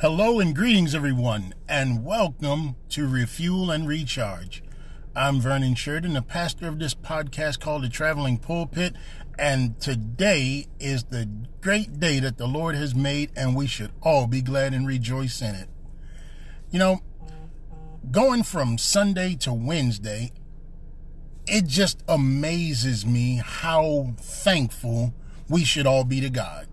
Hello and greetings, everyone, and welcome to Refuel and Recharge. I'm Vernon Sheridan, the pastor of this podcast called The Traveling Pulpit, and today is the great day that the Lord has made, and we should all be glad and rejoice in it. You know, going from Sunday to Wednesday, it just amazes me how thankful we should all be to God.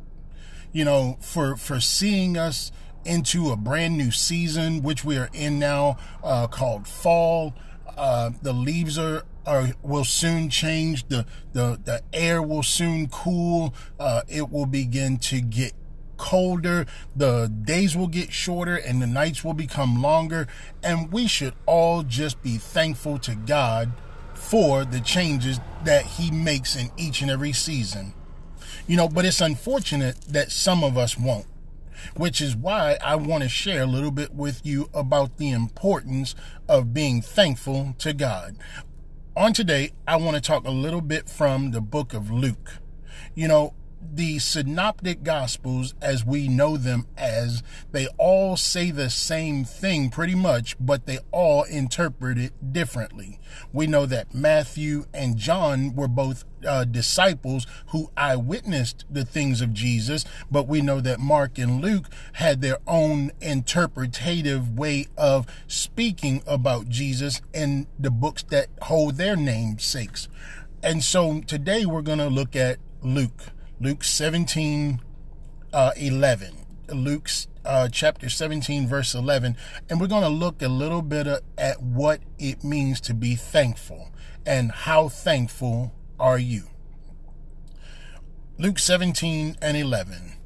You know, for for seeing us into a brand new season, which we are in now, uh, called fall. Uh, the leaves are, are will soon change. The the the air will soon cool. Uh, it will begin to get colder. The days will get shorter, and the nights will become longer. And we should all just be thankful to God for the changes that He makes in each and every season. You know, but it's unfortunate that some of us won't which is why I want to share a little bit with you about the importance of being thankful to God. On today, I want to talk a little bit from the book of Luke. You know, the synoptic gospels as we know them as they all say the same thing pretty much but they all interpret it differently. We know that matthew and john were both uh, disciples who eyewitnessed the things of jesus but we know that mark and luke had their own interpretative way of speaking about jesus in the books that hold their namesakes. And so today we're going to look at luke Luke 17, uh, 11. Luke's uh, chapter 17, verse 11. And we're going to look a little bit at what it means to be thankful and how thankful are you. Luke 17 and 11.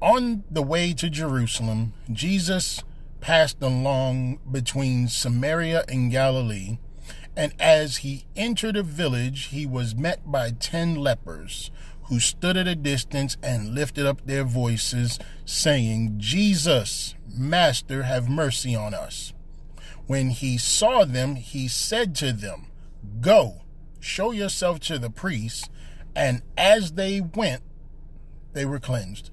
On the way to Jerusalem, Jesus passed along between Samaria and Galilee. And as he entered a village, he was met by ten lepers who stood at a distance and lifted up their voices, saying, Jesus, Master, have mercy on us. When he saw them, he said to them, Go, show yourself to the priests. And as they went, they were cleansed.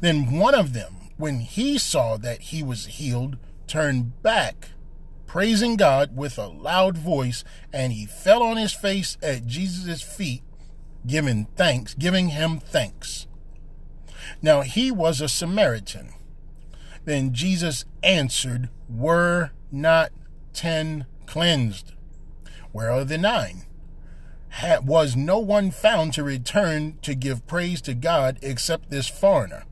Then one of them, when he saw that he was healed, turned back, praising God with a loud voice, and he fell on his face at Jesus' feet giving thanks, giving him thanks. Now he was a Samaritan. Then Jesus answered, Were not ten cleansed? Where are the nine? was no one found to return to give praise to God except this foreigner?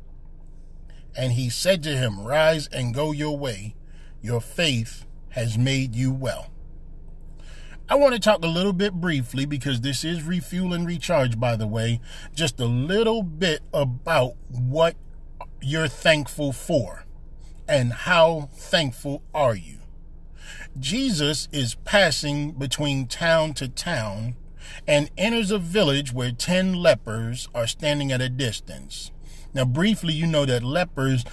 And he said to him, Rise and go your way. Your faith has made you well. I want to talk a little bit briefly because this is refuel and recharge, by the way, just a little bit about what you're thankful for and how thankful are you. Jesus is passing between town to town and enters a village where 10 lepers are standing at a distance. Now, briefly, you know that lepers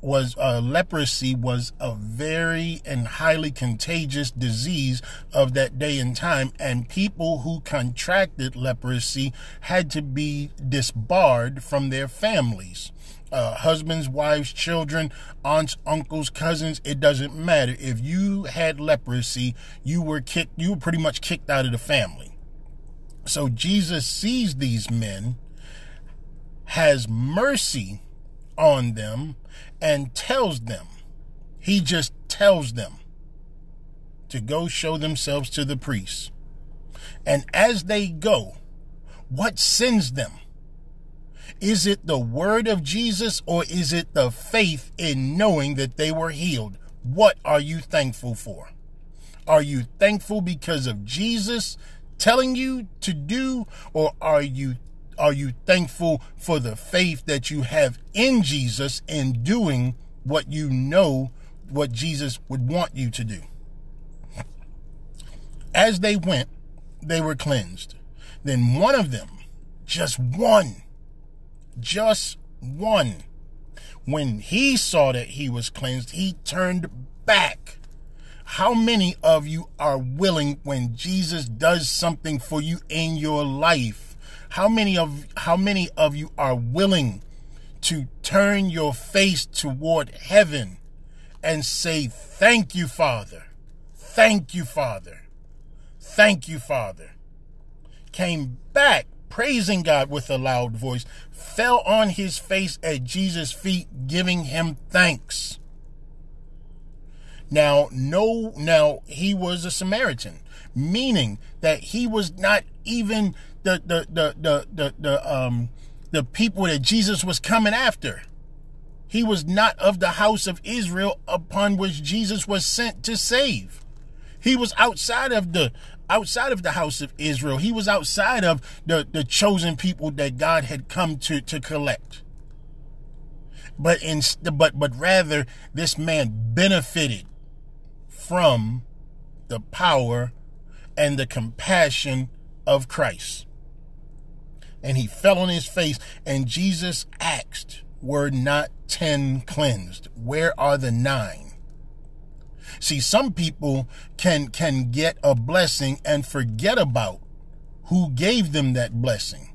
was uh, leprosy was a very and highly contagious disease of that day and time, and people who contracted leprosy had to be disbarred from their families. Uh, husbands, wives, children, aunts, uncles, cousins, it doesn't matter. If you had leprosy, you were kicked, you were pretty much kicked out of the family. So Jesus sees these men has mercy on them and tells them, he just tells them to go show themselves to the priests. And as they go, what sends them? Is it the word of Jesus or is it the faith in knowing that they were healed? What are you thankful for? Are you thankful because of Jesus telling you to do, or are you are you thankful for the faith that you have in Jesus in doing what you know what Jesus would want you to do? As they went, they were cleansed. Then one of them, just one, just one, when he saw that he was cleansed, he turned back. How many of you are willing when Jesus does something for you in your life? How many of how many of you are willing to turn your face toward heaven and say, Thank you, Father. Thank you, Father. Thank you, Father. Came back praising God with a loud voice, fell on his face at Jesus' feet, giving him thanks. Now, no, now he was a Samaritan, meaning that he was not even the the the the the, the um the people that Jesus was coming after. He was not of the house of Israel upon which Jesus was sent to save. He was outside of the outside of the house of Israel. He was outside of the, the chosen people that God had come to, to collect. But in but but rather this man benefited from the power and the compassion of Christ and he fell on his face. And Jesus asked, Were not ten cleansed? Where are the nine? See, some people can can get a blessing and forget about who gave them that blessing.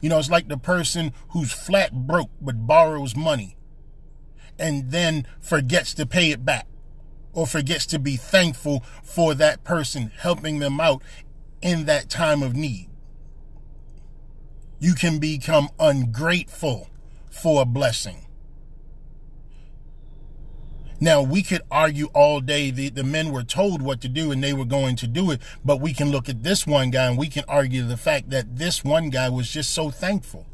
You know, it's like the person who's flat broke but borrows money and then forgets to pay it back or forgets to be thankful for that person helping them out in that time of need you can become ungrateful for a blessing. Now, we could argue all day the, the men were told what to do and they were going to do it, but we can look at this one guy and we can argue the fact that this one guy was just so thankful.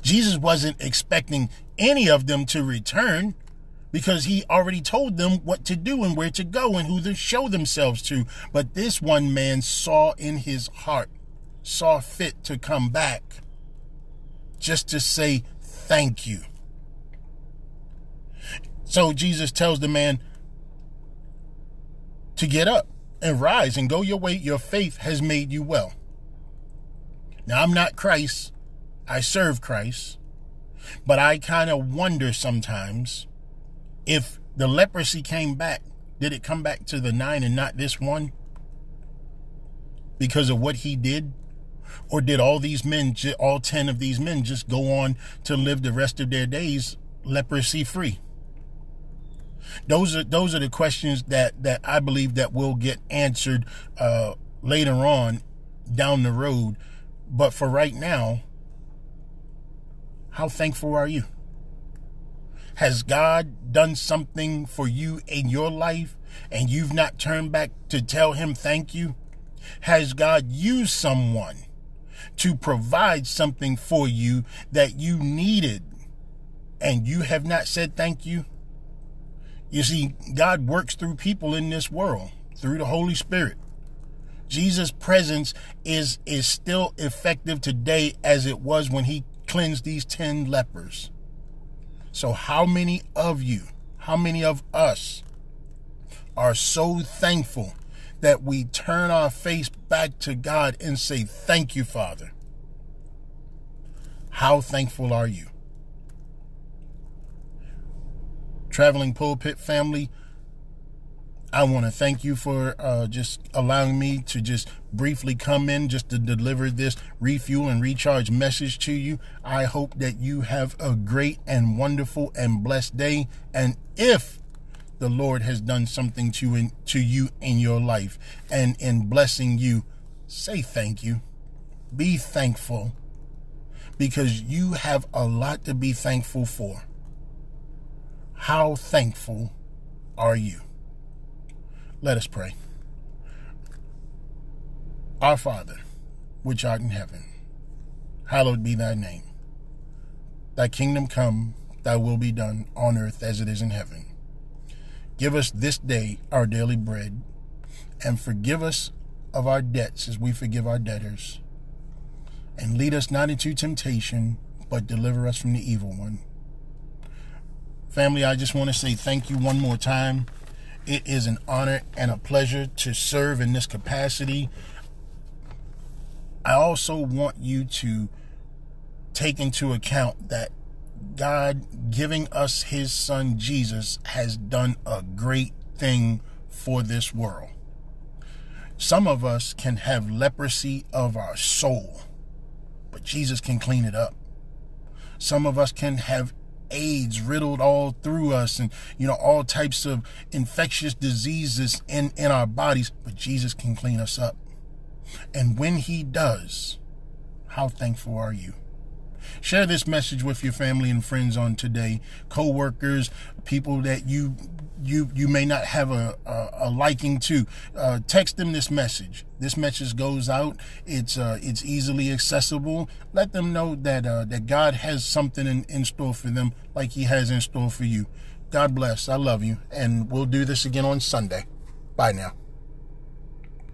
Jesus wasn't expecting any of them to return because he already told them what to do and where to go and who to show themselves to. But this one man saw in his heart saw fit to come back just to say thank you. So Jesus tells the man to get up and rise and go your way. Your faith has made you well. Now, I'm not Christ, I serve Christ, but I kind of wonder sometimes if the leprosy came back, did it come back to the nine and not this one? Because of what he did? Or did all these men, all 10 of these men, just go on to live the rest of their days leprosy free? Those are those are the questions that that I believe that will get answered uh, later on down the road. But for right now, how thankful are you? Has God done something for you in your life and you've not turned back to tell him thank you? Has God used someone to provide something for you that you needed and you have not said thank you? You see, God works through people in this world, through the Holy Spirit. Jesus' presence is, is still effective today as it was when he cleansed these 10 lepers. So, how many of you, how many of us are so thankful that we turn our face back to God and say, Thank you, Father. How thankful are you? Traveling Pulpit family, I want to thank you for uh, just allowing me to just briefly come in just to deliver this refuel and recharge message to you. I hope that you have a great and wonderful and blessed day. And if the Lord has done something to in, to you in your life and in blessing you, say thank you. Be thankful because you have a lot to be thankful for. How thankful are you? Let us pray. Our Father, which art in heaven, hallowed be thy name. Thy kingdom come, thy will be done on earth as it is in heaven. Give us this day our daily bread, and forgive us of our debts as we forgive our debtors. And lead us not into temptation, but deliver us from the evil one. Family, I just want to say thank you one more time. It is an honor and a pleasure to serve in this capacity. I also want you to take into account that God giving us his son Jesus has done a great thing for this world. Some of us can have leprosy of our soul, but Jesus can clean it up. Some of us can have AIDS riddled all through us and, you know, all types of infectious diseases in, in our bodies, but Jesus can clean us up. And when he does, how thankful are you? Share this message with your family and friends on today, co-workers, people that you you you may not have a a, a liking to. Uh, text them this message. This message goes out. It's uh, it's easily accessible. Let them know that uh, that God has something in, in store for them, like He has in store for you. God bless. I love you, and we'll do this again on Sunday. Bye now.